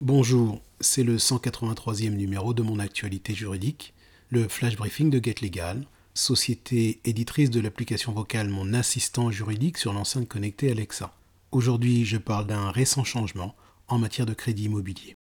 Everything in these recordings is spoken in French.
Bonjour, c'est le 183e numéro de mon actualité juridique, le flash briefing de Get Legal, société éditrice de l'application vocale Mon assistant juridique sur l'enceinte connectée Alexa. Aujourd'hui, je parle d'un récent changement en matière de crédit immobilier.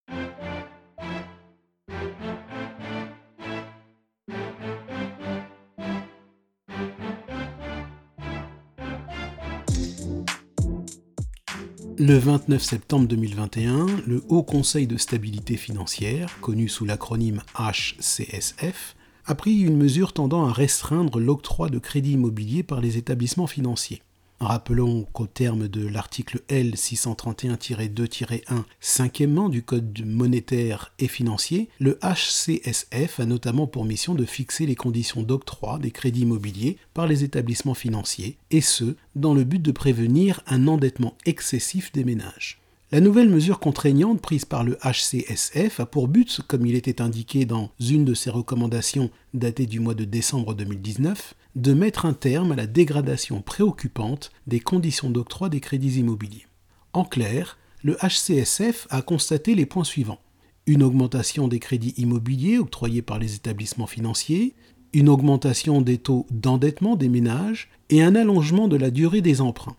Le 29 septembre 2021, le Haut Conseil de stabilité financière, connu sous l'acronyme HCSF, a pris une mesure tendant à restreindre l'octroi de crédits immobiliers par les établissements financiers. Rappelons qu'au terme de l'article L631-2-1, cinquièmement du Code monétaire et financier, le HCSF a notamment pour mission de fixer les conditions d'octroi des crédits immobiliers par les établissements financiers, et ce, dans le but de prévenir un endettement excessif des ménages. La nouvelle mesure contraignante prise par le HCSF a pour but, comme il était indiqué dans une de ses recommandations datée du mois de décembre 2019, de mettre un terme à la dégradation préoccupante des conditions d'octroi des crédits immobiliers. En clair, le HCSF a constaté les points suivants. Une augmentation des crédits immobiliers octroyés par les établissements financiers, une augmentation des taux d'endettement des ménages et un allongement de la durée des emprunts.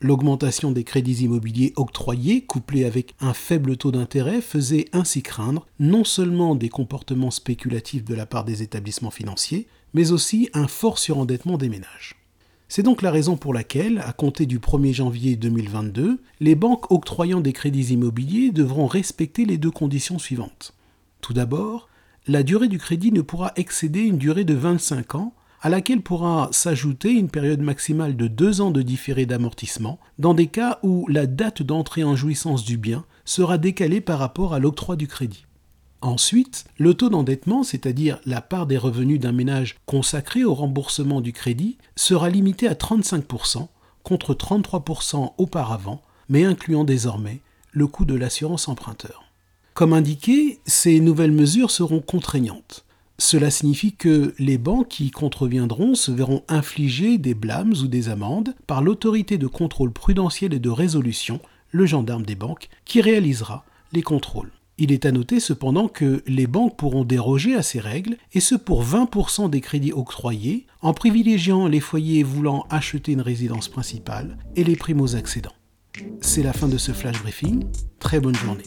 L'augmentation des crédits immobiliers octroyés, couplée avec un faible taux d'intérêt, faisait ainsi craindre non seulement des comportements spéculatifs de la part des établissements financiers, mais aussi un fort surendettement des ménages. C'est donc la raison pour laquelle, à compter du 1er janvier 2022, les banques octroyant des crédits immobiliers devront respecter les deux conditions suivantes. Tout d'abord, la durée du crédit ne pourra excéder une durée de 25 ans à laquelle pourra s'ajouter une période maximale de deux ans de différé d'amortissement, dans des cas où la date d'entrée en jouissance du bien sera décalée par rapport à l'octroi du crédit. Ensuite, le taux d'endettement, c'est-à-dire la part des revenus d'un ménage consacré au remboursement du crédit, sera limité à 35% contre 33% auparavant, mais incluant désormais le coût de l'assurance emprunteur. Comme indiqué, ces nouvelles mesures seront contraignantes. Cela signifie que les banques qui contreviendront se verront infliger des blâmes ou des amendes par l'autorité de contrôle prudentiel et de résolution, le gendarme des banques, qui réalisera les contrôles. Il est à noter cependant que les banques pourront déroger à ces règles, et ce pour 20% des crédits octroyés, en privilégiant les foyers voulant acheter une résidence principale et les primo-accédants. C'est la fin de ce flash briefing. Très bonne journée.